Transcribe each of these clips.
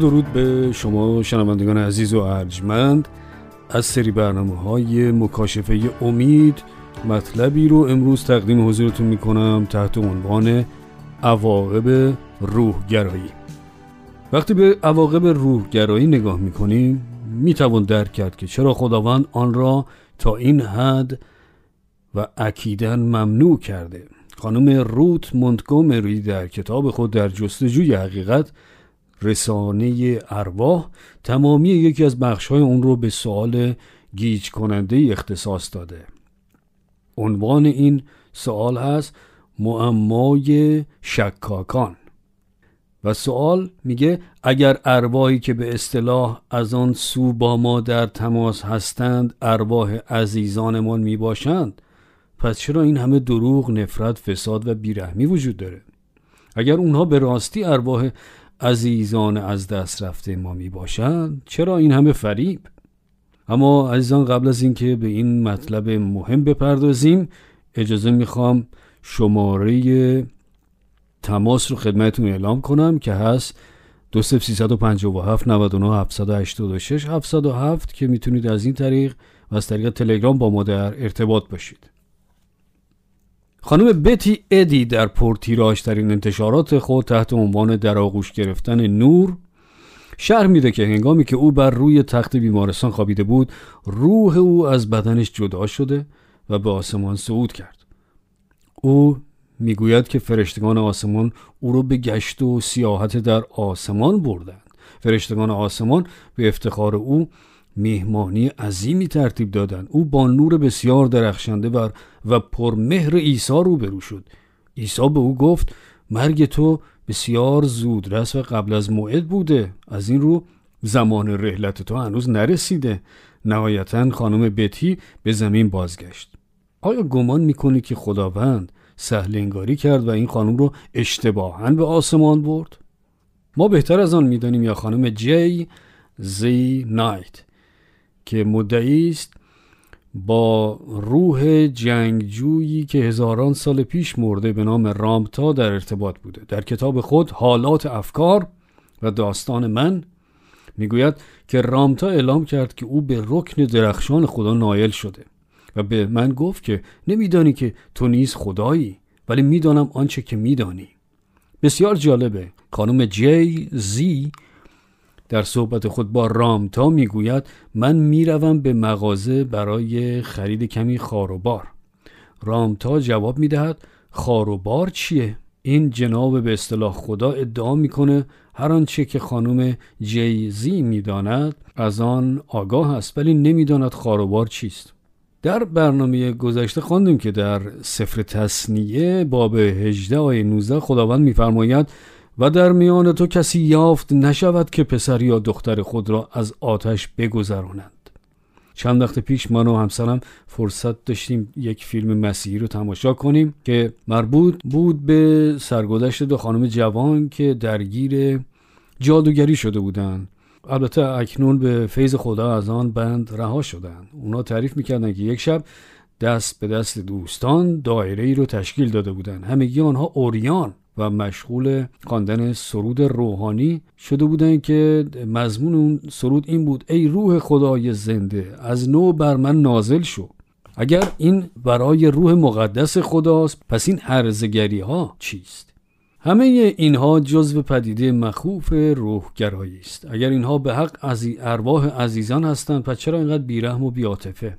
درود به شما شنوندگان عزیز و ارجمند. از سری برنامه های مکاشفه امید مطلبی رو امروز تقدیم حضورتون می‌کنم تحت عنوان عواقب روحگرایی. وقتی به عواقب روحگرایی نگاه می‌کنیم می‌توان درک کرد که چرا خداوند آن را تا این حد و اکیدن ممنوع کرده. خانم روت مونتگومری در کتاب خود در جستجوی حقیقت رسانه ارواح تمامی یکی از بخشهای اون رو به سوال گیج کننده اختصاص داده عنوان این سوال هست معمای شکاکان و سوال میگه اگر ارواحی که به اصطلاح از آن سو با ما در تماس هستند ارواح عزیزانمان می‌باشند پس چرا این همه دروغ، نفرت، فساد و بیرحمی وجود داره؟ اگر اونها به راستی ارواح عزیزان از دست رفته ما می باشند چرا این همه فریب؟ اما عزیزان قبل از اینکه به این مطلب مهم بپردازیم اجازه می‌خوام شماره تماس رو خدمتتون اعلام کنم که هست دو سف 357 99 786 707 که می‌تونید از این طریق و از طریق تلگرام با ما در ارتباط باشید. خانم بتی ادی در پرتیراژترین انتشارات خود تحت عنوان در آغوش گرفتن نور شرح میده که هنگامی که او بر روی تخت بیمارستان خوابیده بود روح او از بدنش جدا شده و به آسمان صعود کرد. او می‌گوید که فرشتگان آسمان او را به گشت و سیاحت در آسمان بردند. فرشتگان آسمان به افتخار او میهمانی عظیمی ترتیب دادند او با نور بسیار درخشنده و و پرمهر عیسی روبرو شد. عیسی به او گفت مرگ تو بسیار زودرس و قبل از موعد بوده. از این رو زمان رحلت تو هنوز نرسیده. نهایتا خانم بتی به زمین بازگشت. آیا گمان می‌کنی که خداوند سهل انگاری کرد و این خانم رو اشتباها به آسمان برد؟ ما بهتر از آن می‌دانیم یا خانم جی زی نایت. که مدعی است با روح جنگجویی که هزاران سال پیش مرده به نام رامتا در ارتباط بوده. در کتاب خود حالات افکار و داستان من می‌گوید که رامتا اعلام کرد که او به رکن درخشان خدا نایل شده و به من گفت که نمیدانی که تو نیز خدایی ولی می‌دانم آنچه که میدانی. بسیار جالبه. خانم جی زی در صحبت خود با رامتا می‌گوید من می‌روم به مغازه برای خرید کمی خاروبار رامتا جواب می‌دهد خاروبار چیه؟ این جناب به اصطلاح خدا ادعا می‌کنه هر آنچه که خانم جیزی می‌داند از آن آگاه است ولی نمی‌داند خاروبار چیست. در برنامه گذشته خواندیم که در سفر تصنیه باب 18 آیه 19 خداوند میفرماید و در میان تو کسی یافت نشود که پسر یا دختر خود را از آتش بگذرانند. چند وقت پیش من و همسرم فرصت داشتیم یک فیلم مسیحی رو تماشا کنیم که مربوط بود به سرگذشت دو خانم جوان که درگیر جادوگری شده بودند. البته اکنون به فیض خدا از آن بند رها شدند. اونا تعریف می‌کردن که یک شب دست به دست دوستان دایره ای رو تشکیل داده بودند. همگی آنها اوریان و مشغول خواندن سرود روحانی شده بودن که مضمون اون سرود این بود ای روح خدای زنده از نو بر من نازل شو. اگر این برای روح مقدس خداست پس این هرزگری ها چیست؟ همه اینها جزو پدیده مخوف روحگرایی است. اگر اینها به حق از ارواح عزیزان هستند پس چرا اینقدر بیرحم و بیاتفه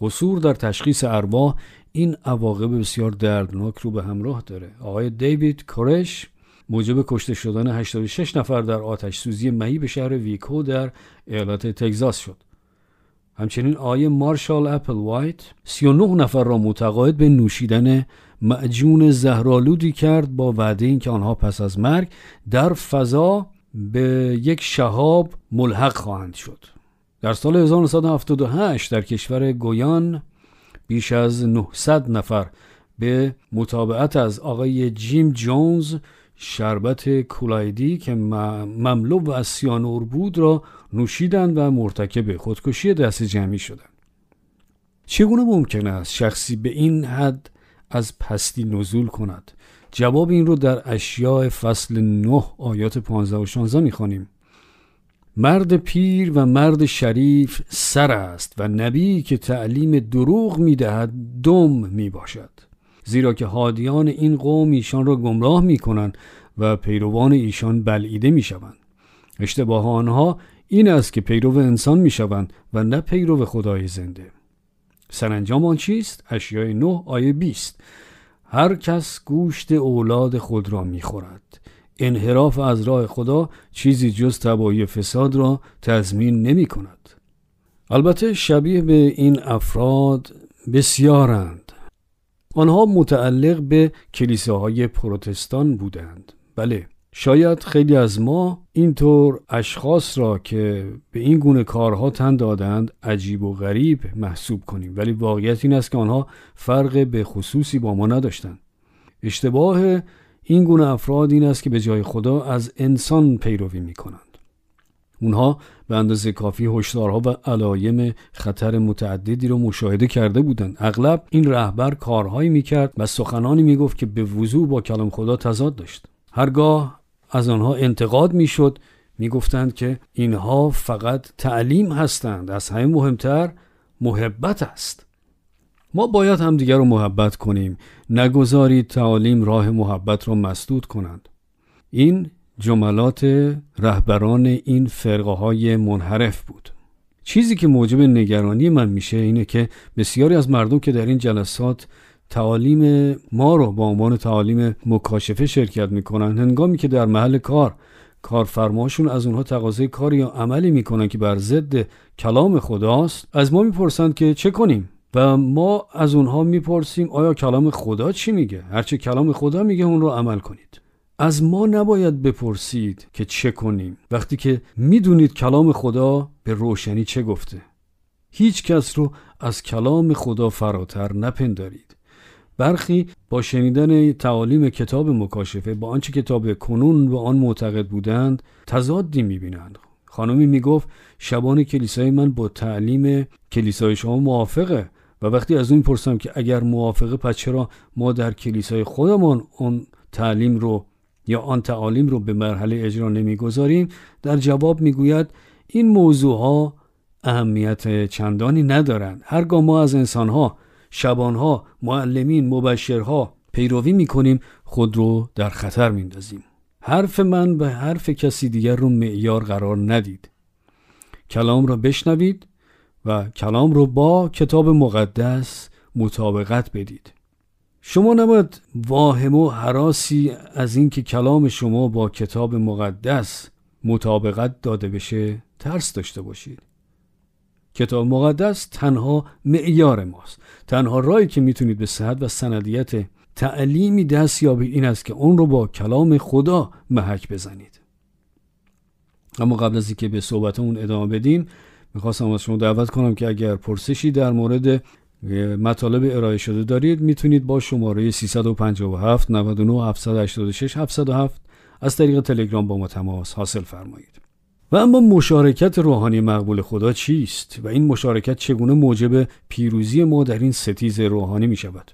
قصور در تشخیص ارواح این عواقب بسیار دردناک رو به همراه داره. آقای دیوید کورش موجب کشته شدن 86 نفر در آتش سوزی مهی به شهر ویکو در ایالت تگزاس شد. همچنین آقای مارشال اپل وایت 39 نفر را متقاعد به نوشیدن معجون زهرالودی کرد با وعده اینکه آنها پس از مرگ در فضا به یک شهاب ملحق خواهند شد. در سال 1978 در کشور گویان بیش از 900 نفر به مطابقت از آقای جیم جونز شربت کولایدی که مملو از سیانور بود را نوشیدند و مرتکب خودکشی دست جمعی شدند. چگونه ممکن است شخصی به این حد از پستی نزول کند؟ جواب این رو در اشیاء فصل 9 آیات 15 و 16 می‌خوانیم. مرد پیر و مرد شریف سر است و نبی که تعلیم دروغ می‌دهد دم می باشد زیرا که حادیان این قوم ایشان را گمراه می کنند و پیروان ایشان بلعیده می شوند اشتباه آنها این است که پیرو انسان می شوند و نه پیرو خدای زنده. سرانجام آن چیست؟ اشیای 9 آیه 20 هر کس گوشت اولاد خود را می خورد انحراف از راه خدا چیزی جز تبایی فساد را تضمین نمی کند. البته شبیه به این افراد بسیارند. آنها متعلق به کلیساهای پروتستان بودند. بله شاید خیلی از ما اینطور اشخاص را که به این گونه کارها تن دادند عجیب و غریب محسوب کنیم. ولی واقعیت این است که آنها فرق به خصوصی با ما نداشتند. اشتباه این گونه افراد این است که به جای خدا از انسان پیروی می کنند اونها به اندازه کافی هشدارها و علایم خطر متعددی را مشاهده کرده بودند. اغلب این رهبر کارهایی می‌کرد و سخنانی می‌گفت که به وضوع با کلام خدا تضاد داشت. هرگاه از آنها انتقاد می‌شد می‌گفتند که اینها فقط تعلیم هستند. از همه مهمتر محبت است. ما باید همدیگر رو محبت کنیم. نگذارید تعالیم راه محبت را مسدود کنند. این جملات رهبران این فرقه های منحرف بود. چیزی که موجب نگرانی من میشه اینه که بسیاری از مردم که در این جلسات تعالیم ما رو با عنوان تعالیم مکاشفه شرکت می‌کنن هنگامی که در محل کار کارفرماشون از اونها تقاضای کاری یا عملی می‌کنن که بر ضد کلام خداست از ما می‌پرسند که چه کنیم؟ و ما از اونها می‌پرسیم آیا کلام خدا چی میگه؟ هرچه کلام خدا میگه اون رو عمل کنید. از ما نباید بپرسید که چه کنیم. وقتی که می‌دونید کلام خدا به روشنی چه گفته هیچ کس رو از کلام خدا فراتر نپندارید. برخی با شنیدن تعالیم کتاب مکاشفه با آنچه کتاب کنون و آن معتقد بودند تضادی می‌بینند. خانمی می‌گفت شبان کلیسای من با تعلیم کلیسای شما موافقه. و وقتی از اون پرسم که اگر موافقه پس چرا ما در کلیسای خودمان اون تعلیم رو یا آن تعالیم رو به مرحله اجرا نمی‌گذاریم؟ در جواب می‌گوید این موضوع ها اهمیت چندانی ندارند. هرگاه ما از انسانها شبانها معلمین مبشرها پیروی می‌کنیم خود رو در خطر میندازیم حرف من به حرف کسی دیگر رو معیار قرار ندید. کلام را بشنوید. و کلام رو با کتاب مقدس مطابقت بدید. شما نباید واهم و حراسی از اینکه کلام شما با کتاب مقدس مطابقت داده بشه ترس داشته باشید. کتاب مقدس تنها معیار ماست. تنها رایی که می‌تونید به صحت و سندیت تعلیمی دست یابید این است که اون رو با کلام خدا محک بزنید. اما قبل از اینکه به صحبتمون ادامه بدیم می‌خواستم از شما دعوت کنم که اگر پرسشی در مورد مطالب ارائه شده دارید می‌تونید با شماره 357 99 786 707 از طریق تلگرام با ما تماس حاصل فرمایید. و اما مشارکت روحانی مقبول خدا چیست؟ و این مشارکت چگونه موجب پیروزی ما در این ستیز روحانی می شود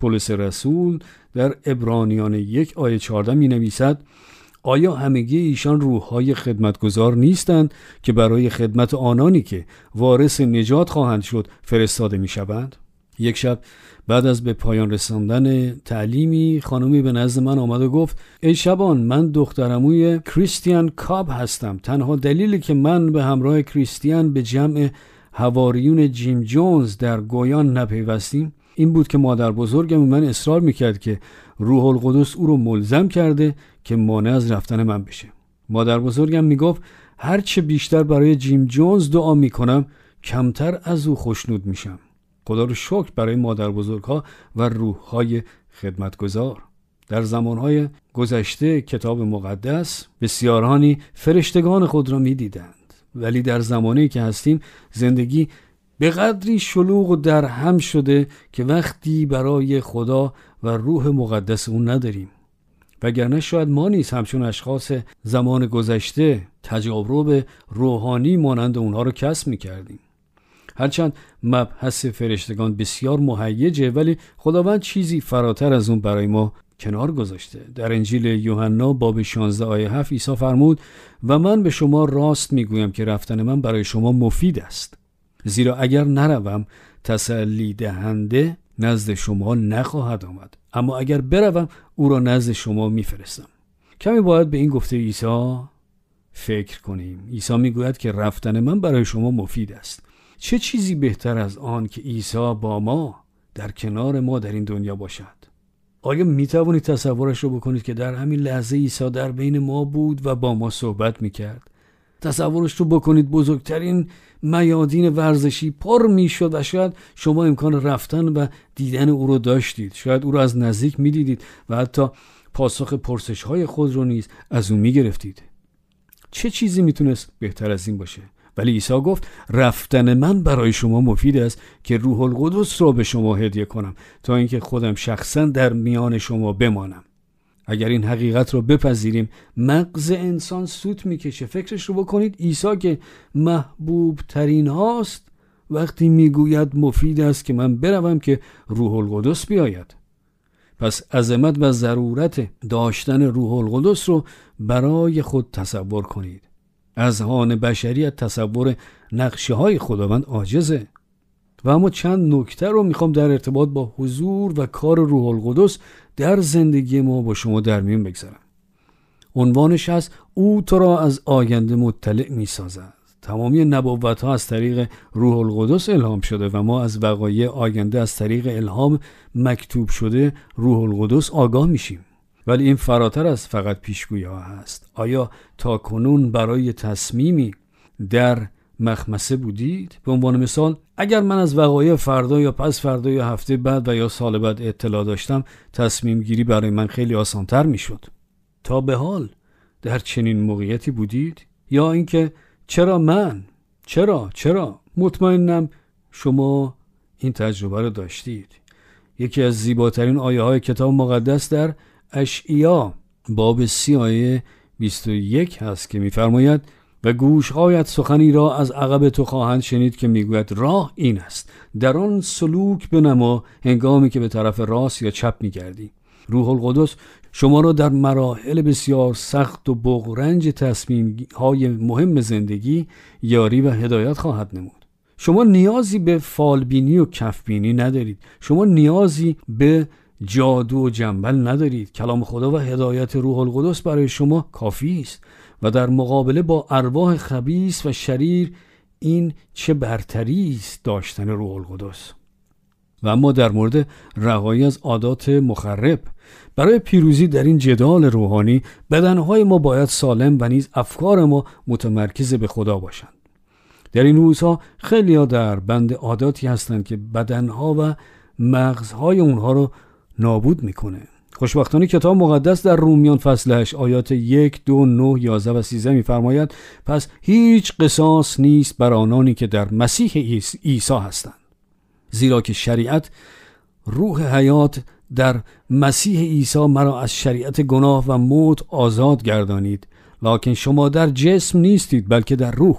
پولس رسول در ابرانیان یک آیه 14 می نویسد آیا همگی ایشان روحهای خدمتگزار نیستند که برای خدمت آنانی که وارث نجات خواهند شد فرستاده می شوند؟ یک شب بعد از به پایان رساندن تعلیمی خانمی به نزد من آمد و گفت ای شبان من دخترموی کریستیان کاب هستم تنها دلیلی که من به همراه کریستیان به جمع هواریون جیم جونز در گویان نپیوستیم این بود که مادر بزرگم من اصرار می‌کرد که روح القدس او رو ملزم کرده که مانع از رفتن من بشه. مادر بزرگم می‌گفت هرچه بیشتر برای جیم جونز دعا می‌کنم کمتر از او خوشنود میشم. خدا رو شکر برای مادر بزرگها و روحهای خدمتگذار در زمانهای گذشته کتاب مقدس بسیارانی فرشتگان خود را می‌دیدند. ولی در زمانی که هستیم زندگی به قدری شلوغ و در هم شده که وقتی برای خدا و روح مقدس اون نداریم. وگرنه شاید ما نیز همچون اشخاص زمان گذشته تجارب روحانی مانند اونها رو کسب می‌کردیم. هرچند مبحث فرشتگان بسیار مهیجه ولی خداوند چیزی فراتر از اون برای ما کنار گذاشته. در انجیل یوحنا باب 16 آیه 7 عیسی فرمود و من به شما راست می‌گویم که رفتن من برای شما مفید است. زیرا اگر نروم تسلی دهنده نزد شما نخواهد آمد. اما اگر بروم او را نزد شما میفرستم. کمی باید به این گفته عیسی فکر کنیم. عیسی می‌گوید که رفتن من برای شما مفید است. چه چیزی بهتر از آن که عیسی با ما در کنار ما در این دنیا باشد؟ آیا می توانید تصورش رو بکنید که در همین لحظه عیسی در بین ما بود و با ما صحبت می کرد تصورش رو بکنید بزرگترین میادین ورزشی پر می شد و شاید شما امکان رفتن و دیدن او رو داشتید. شاید او رو از نزدیک می دیدید و حتی پاسخ پرسش های خود رو نیز از او می گرفتید چه چیزی می‌تونست بهتر از این باشه؟ ولی عیسی گفت رفتن من برای شما مفید است که روح القدس را به شما هدیه کنم تا اینکه خودم شخصا در میان شما بمانم. اگر این حقیقت رو بپذیریم مغز انسان سوت می‌کشه. فکرش رو بکنید عیسی که محبوب ترین هاست وقتی می‌گوید مفید است که من بروم که روح القدس بیاید. پس عظمت و ضرورت داشتن روح القدس رو برای خود تصور کنید. از هان بشریت تصور نقشه های خداوند عاجزه. و اما چند نکته رو می‌خوام در ارتباط با حضور و کار روح القدس در زندگی ما با شما در میون بگذارم. عنوانش از او تو را از آینده مطلع می‌سازد. تمامی نبوت ها از طریق روح القدس الهام شده و ما از وقایع آینده از طریق الهام مکتوب شده روح القدس آگاه میشیم. ولی این فراتر از فقط پیشگویی ها هست. آیا تا کنون برای تصمیمی در مخمسه بودید؟ به عنوان مثال اگر من از وقایع فردا یا پس فردا یا هفته بعد و یا سال بعد اطلاع داشتم تصمیم گیری برای من خیلی آسانتر می‌شد. تا به حال در چنین موقعیتی بودید؟ یا اینکه چرا من؟ چرا؟ چرا؟ مطمئنم شما این تجربه رو داشتید. یکی از زیباترین آیه های کتاب مقدس در اشعیا باب سی آیه 21 هست که میفرماید و گوشهایت سخنی را از عقب تو خواهند شنید که می‌گوید راه این است. در آن سلوک بنما هنگامی که به طرف راست یا چپ میگردی. روح القدس شما را در مراحل بسیار سخت و بغرنج تصمیم های مهم زندگی یاری و هدایت خواهد نمود. شما نیازی به فالبینی و کفبینی ندارید. شما نیازی به جادو و جنبل ندارید. کلام خدا و هدایت روح القدس برای شما کافی است. و در مقابله با ارواح خبیس و شریر این چه برتری است داشتن روح القدس. و اما در مورد رهایی از عادات مخرب برای پیروزی در این جدال روحانی بدنهای ما باید سالم و نیز افکار ما متمرکز به خدا باشند. در این روزها خیلی ها در بند عاداتی هستند که بدنها و مغزهای اونها رو نابود می‌کنه. خوشبختانه کتاب مقدس در رومیان فصل 8 آیات 1 2 9 11 و 13 میفرماید پس هیچ قصاص نیست بر آنانی که در مسیح عیسی هستند. زیرا که شریعت روح حیات در مسیح عیسی مرا از شریعت گناه و موت آزاد گردانید. لکن شما در جسم نیستید بلکه در روح.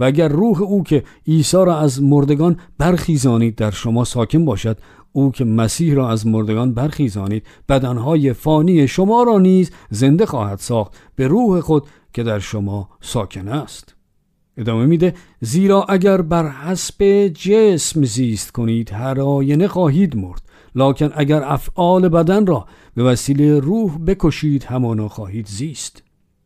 و اگر روح او که عیسی را از مردگان برخیزانید در شما ساکن باشد. او که مسیح را از مردگان برخیزانید بدنهای فانی شما را نیز زنده خواهد ساخت به روح خود که در شما ساکن است. ادامه میده زیرا اگر بر حسب جسم زیست کنید هر آینه خواهید مرد. لکن اگر افعال بدن را به وسیله روح بکشید همانا خواهید زیست.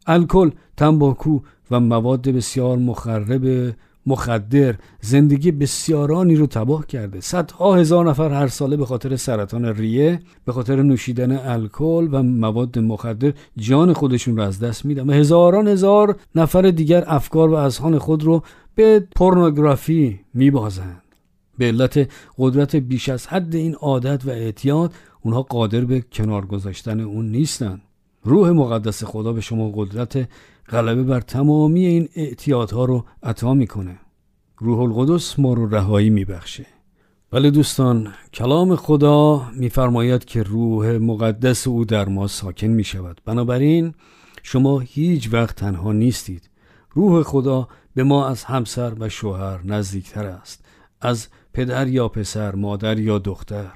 الکل تنباکو و مواد بسیار مخرب مخدر زندگی بسیارانی رو تباه کرده. صدها هزار نفر هر ساله به خاطر سرطان ریه به خاطر نوشیدن الکل و مواد مخدر جان خودشون رو از دست میدن و هزاران هزار نفر دیگر افکار و اذهان خود رو به پورنوگرافی میبازند. به علت قدرت بیش از حد این عادت و اعتیاد اونها قادر به کنار گذاشتن اون نیستن. روح مقدس خدا به شما قدرت غلبه بر تمامی این اعتیادها رو عطا می‌کنه. روح القدس ما رو رهایی میبخشه. ولی دوستان کلام خدا میفرماید که روح مقدس او در ما ساکن می شود بنابراین شما هیچ وقت تنها نیستید. روح خدا به ما از همسر و شوهر نزدیکتر است. از پدر یا پسر مادر یا دختر.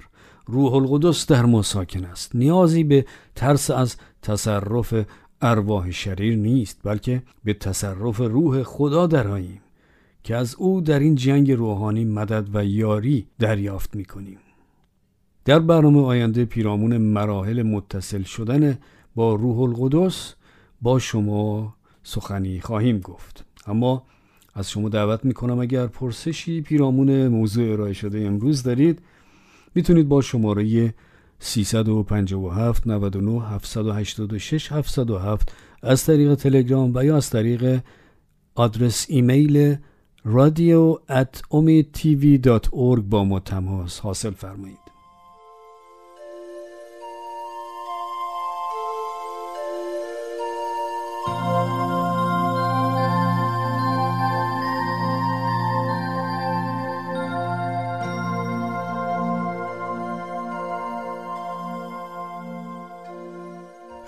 روح القدس در ما ساکن است. نیازی به ترس از تصرف ارواح شریر نیست بلکه به تصرف روح خدا دراییم که از او در این جنگ روحانی مدد و یاری دریافت می کنیم. در برنامه آینده پیرامون مراحل متصل شدن با روح القدس با شما سخنی خواهیم گفت اما از شما دعوت می کنم اگر پرسشی پیرامون موضوع ارائه شده امروز دارید می‌تونید با شماره 357 99 786 707 از طریق تلگرام و یا از طریق آدرس ایمیل رادیو at با ما تماس حاصل فرمایید.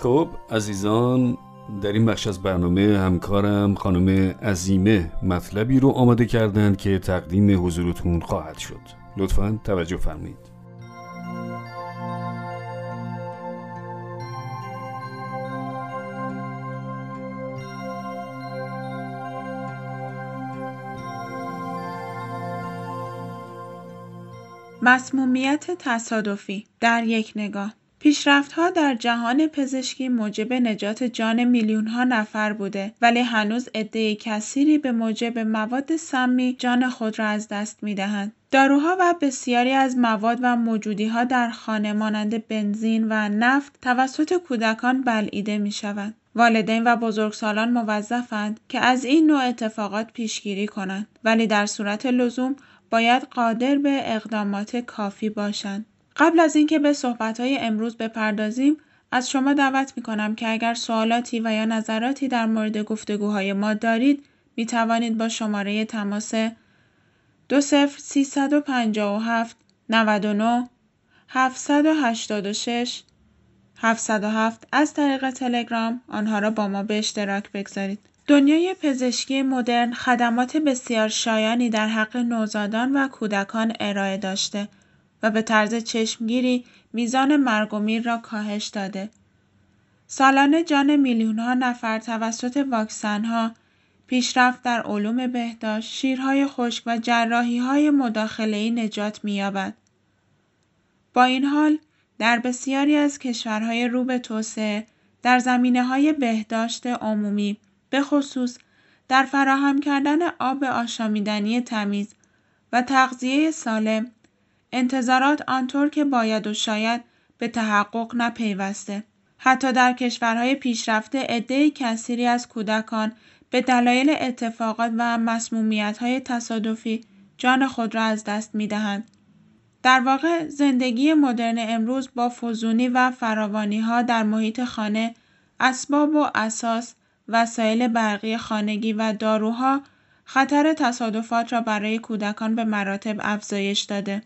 خب عزیزان در این بخش از برنامه همکارم خانم عزیمه مطلبی رو آماده کردند که تقدیم حضورتون خواهد شد. لطفا توجه فرمایید. مسمومیت تصادفی در یک نگاه. پیشرفت‌ها در جهان پزشکی موجب نجات جان میلیون‌ها نفر بوده ولی هنوز عده کثیری به موجب مواد سمی جان خود را از دست می‌دهند. داروها و بسیاری از مواد و موجودی‌ها در خانه مانند بنزین و نفت توسط کودکان بلعیده می‌شوند. والدین و بزرگسالان موظفند که از این نوع اتفاقات پیشگیری کنند ولی در صورت لزوم باید قادر به اقدامات کافی باشند. قبل از اینکه به صحبت‌های امروز بپردازیم از شما دعوت می‌کنم که اگر سوالاتی و یا نظراتی در مورد گفتگوهای ما دارید می توانید با شماره تماس 20357 99 786 707 از طریق تلگرام آنها را با ما به اشتراک بگذارید. دنیای پزشکی مدرن خدمات بسیار شایانی در حق نوزادان و کودکان ارائه داشته و به طرز چشمگیری میزان مرگ و میر را کاهش داده. سالانه جان میلیونها نفر توسط واکسنها، پیشرفت در علوم بهداشت، شیرهای خشک و جراحیهای مداخله‌ای نجات می‌یابد. با این حال در بسیاری از کشورهای رو به توسعه در زمینه های بهداشت عمومی به خصوص در فراهم کردن آب آشامیدنی تمیز و تغذیه سالم انتظارات آنطور که باید و شاید به تحقق نپیوسته. حتی در کشورهای پیشرفته عده کثیری از کودکان به دلایل اتفاقات و های تصادفی جان خود را از دست می دهند. در واقع زندگی مدرن امروز با فزونی و فراوانی ها در محیط خانه، اسباب و اساس، وسایل برقی خانگی و داروها خطر تصادفات را برای کودکان به مراتب افزایش داده.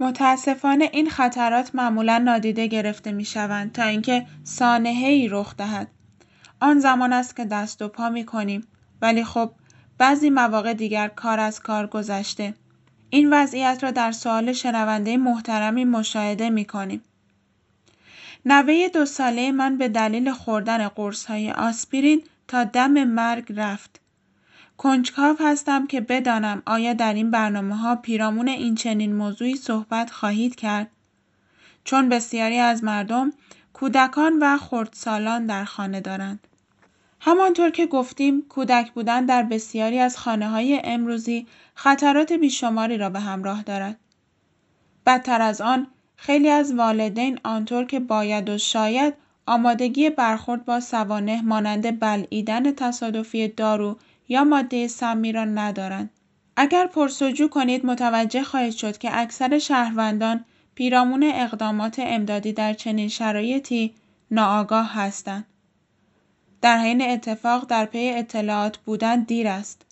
متاسفانه این خطرات معمولا نادیده گرفته می شوند تا اینکه ای رخ دهد. آن زمان است که دست و پا می کنیم ولی خب بعضی مواقع دیگر کار از کار گذشته. این وضعیت را در سوال شنونده محترمی مشاهده می کنیم. نوه دو ساله من به دلیل خوردن قرص های آسپرین تا دم مرگ رفت. کنجکاو هستم که بدانم آیا در این برنامه ها پیرامون این چنین موضوعی صحبت خواهید کرد؟ چون بسیاری از مردم کودکان و خردسالان در خانه دارند. همانطور که گفتیم کودک بودن در بسیاری از خانه های امروزی خطرات بیشماری را به همراه دارد. بدتر از آن خیلی از والدین آنطور که باید و شاید آمادگی برخورد با سوانه مانند بلعیدن تصادفی دارو یا ماده سمی را ندارند. اگر پرسجو کنید متوجه خواهید شد که اکثر شهروندان پیرامون اقدامات امدادی در چنین شرایطی ناآگاه هستند. در حین اتفاق در پی اطلاعات بودن دیر است.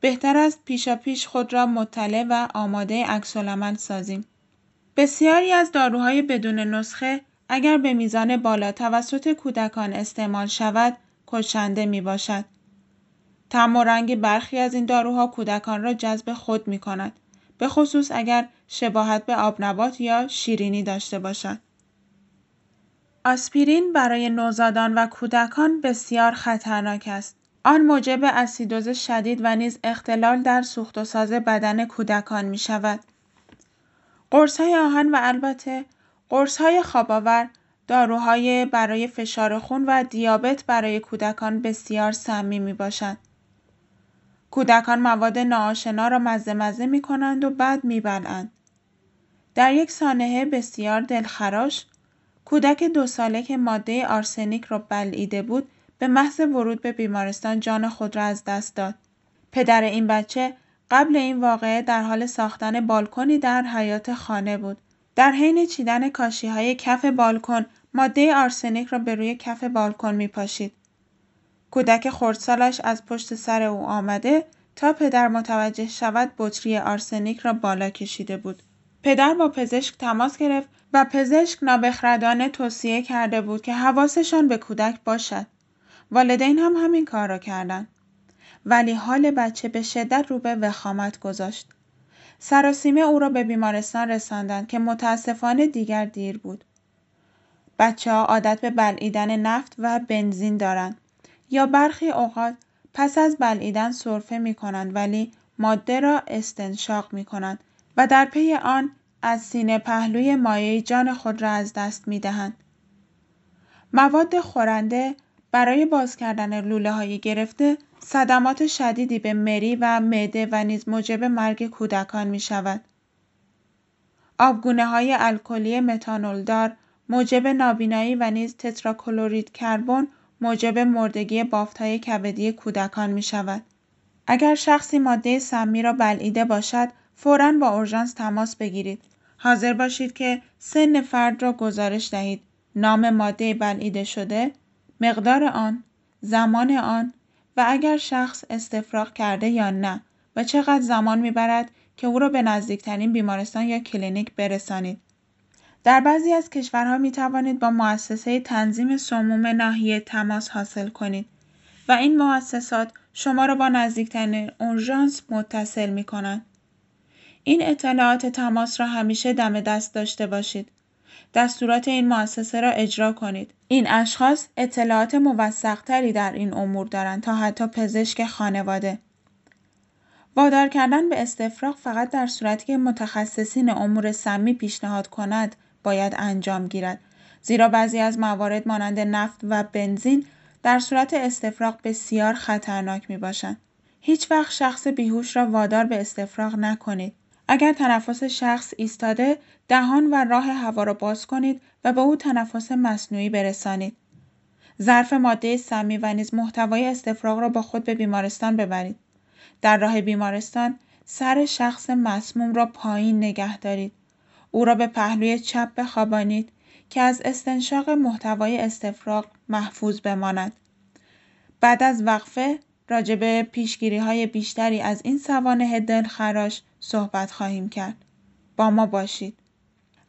بهتر است پیشا پیش خود را مطلع و آماده عکسالعمل سازیم. بسیاری از داروهای بدون نسخه اگر به میزان بالا توسط کودکان استعمال شود کشنده می باشد. تم و رنگ برخی از این داروها کودکان را جذب خود می کند. به خصوص اگر شباهت به آبنبات یا شیرینی داشته باشد. آسپرین برای نوزادان و کودکان بسیار خطرناک است. آن موجب اسیدوز شدید و نیز اختلال در سوخت و ساز بدن کودکان می شود. قرص های آهن و البته قرص های خواباور داروهای برای فشار خون و دیابت برای کودکان بسیار سمی می باشند. کودکان مواد ناآشنا را مزه مزه می کنند و بعد می بلند. در یک سانحه بسیار دلخراش کودک دو ساله که ماده آرسنیک را بلعیده بود به محض ورود به بیمارستان جان خود را از دست داد. پدر این بچه قبل این واقعه در حال ساختن بالکنی در حیات خانه بود. در حین چیدن کاشی های کف بالکن ماده آرسنیک را به روی کف بالکن می پاشید. کودک خردسالش از پشت سر او آمده تا پدر متوجه شود بطری آرسنیک را بالا کشیده بود. پدر با پزشک تماس گرفت و پزشک نابخردانه توصیه کرده بود که حواسشان به کودک باشد. والدین هم همین کار را کردند. ولی حال بچه به شدت رو به وخامت گذاشت. سراسیمه او را به بیمارستان رساندند که متاسفانه دیگر دیر بود. بچه ها عادت به بلعیدن نفت و بنزین دارند یا برخی اوقات پس از بلعیدن سرفه می کنند ولی ماده را استنشاق می کنند و در پی آن از سینه پهلوی مایع جان خود را از دست می دهند. مواد خورنده برای باز کردن لوله های گرفته صدمات شدیدی به مری و معده و نیز موجب مرگ کودکان می شود. آبگونه های الکلی متانولدار موجب نابینایی و نیز تتراکلورید کربن موجب مردگی بافت های کبدی کودکان می شود. اگر شخصی ماده سمی را بلعیده باشد فوراً با اورژانس تماس بگیرید. حاضر باشید که سن فرد را گزارش دهید. نام ماده بلعیده شده، مقدار آن، زمان آن و اگر شخص استفراغ کرده یا نه و چقدر زمان می‌برد که او را به نزدیکترین بیمارستان یا کلینیک برسانید. در بعضی از کشورها می توانید با مؤسسه تنظیم سموم ناحیه تماس حاصل کنید و این مؤسسات شما را با نزدیکترین اورژانس متصل می کنند. این اطلاعات تماس را همیشه دم دست داشته باشید. دستورات این مؤسسه را اجرا کنید. این اشخاص اطلاعات موثقتری در این امور دارند تا حتی پزشک خانواده. وادار کردن به استفراغ فقط در صورتی که متخصصین امور سمی پیشنهاد کند باید انجام گیرد زیرا بعضی از موارد مانند نفت و بنزین در صورت استفراغ بسیار خطرناک می باشند. هیچ وقت شخص بیهوش را وادار به استفراغ نکنید. اگر تنفس شخص ایستاده دهان و راه هوا را باز کنید و به او تنفس مصنوعی برسانید. ظرف ماده سمی و نیز محتوای استفراغ را با خود به بیمارستان ببرید. در راه بیمارستان سر شخص مسموم را پایین نگه دارید. او را به پهلوی چپ بخوابانید که از استنشاق محتوای استفراغ محفوظ بماند. بعد از وقفه راجع به پیشگیری های بیشتری از این سوانه دلخراش صحبت خواهیم کرد. با ما باشید.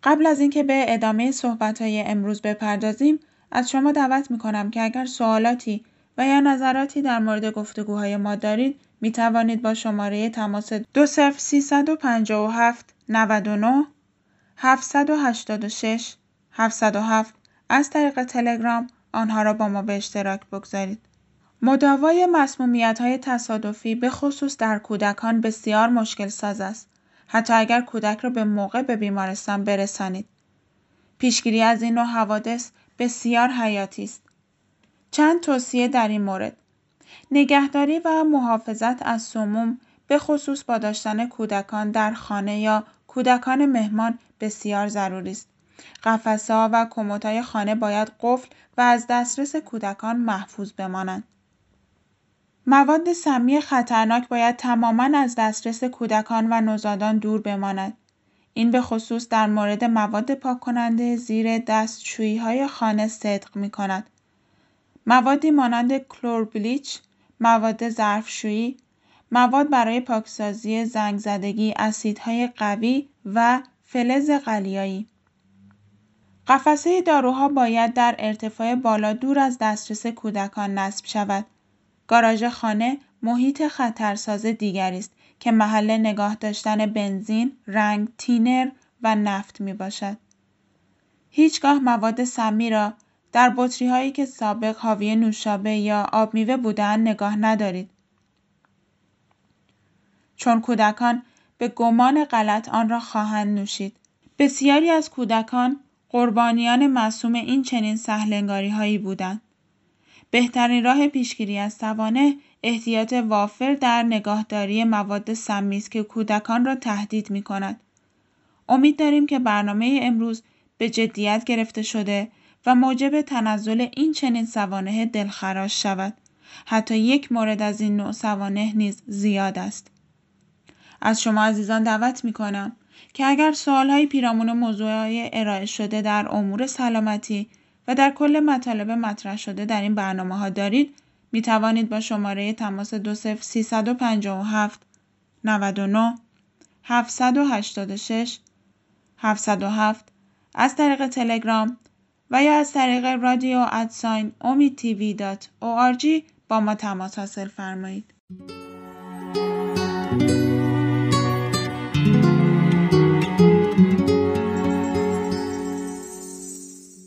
قبل از اینکه به ادامه صحبت های امروز بپردازیم از شما دعوت می کنم که اگر سوالاتی و یا نظراتی در مورد گفتگوهای ما دارید می توانید با شماره تماس 20357 99 786 707 از طریق تلگرام آنها را با ما به اشتراک بگذارید. مداوای مسمومیت های تصادفی به خصوص در کودکان بسیار مشکل ساز است. حتی اگر کودک را به موقع به بیمارستان برسانید. پیشگیری از این نوع حوادث بسیار حیاتی است. چند توصیه در این مورد نگهداری و محافظت از سموم به خصوص با داشتن کودکان در خانه یا کودکان مهمان بسیار ضروری است. قفسه و کموتای خانه باید قفل و از دسترس کودکان محفوظ بمانند. مواد سمی خطرناک باید تماما از دسترس کودکان و نوزادان دور بماند. این به خصوص در مورد مواد پاک کننده زیر دستشویی های خانه صدق می کند. موادی مانند کلوربلیچ، مواد ظرفشویی، مواد برای پاکسازی زنگزدگی، اسیدهای قوی و فلز قلیایی. قفسه داروها باید در ارتفاع بالا دور از دسترس کودکان نصب شود. گاراژ خانه محیط خطرساز دیگری است که محل نگاه داشتن بنزین، رنگ، تینر و نفت می باشد. هیچگاه مواد سمی را در بطری هایی که سابق حاوی نوشابه یا آب میوه بودن نگاه ندارید. چون کودکان به گمان غلط آن را خواهند نوشید. بسیاری از کودکان قربانیان معصوم این چنین سهلنگاری هایی بودند. بهترین راه پیشگیری از سوانه احتیاط وافر در نگاهداری مواد سمی است که کودکان را تهدید می کند. امید داریم که برنامه امروز به جدیت گرفته شده و موجب تنزل این چنین سوانه دلخراش شود. حتی یک مورد از این نوع سوانه نیز زیاد است. از شما عزیزان دعوت می کنم که اگر سوال های پیرامون موضوع ارائه شده در امور سلامتی و در کل مطالب مطرح شده در این برنامه ها دارید می توانید با شماره تماس 20357 99 786 707 از طریق تلگرام و یا از طریق رادیو ادساین دات با ما تماس حاصل فرمایید.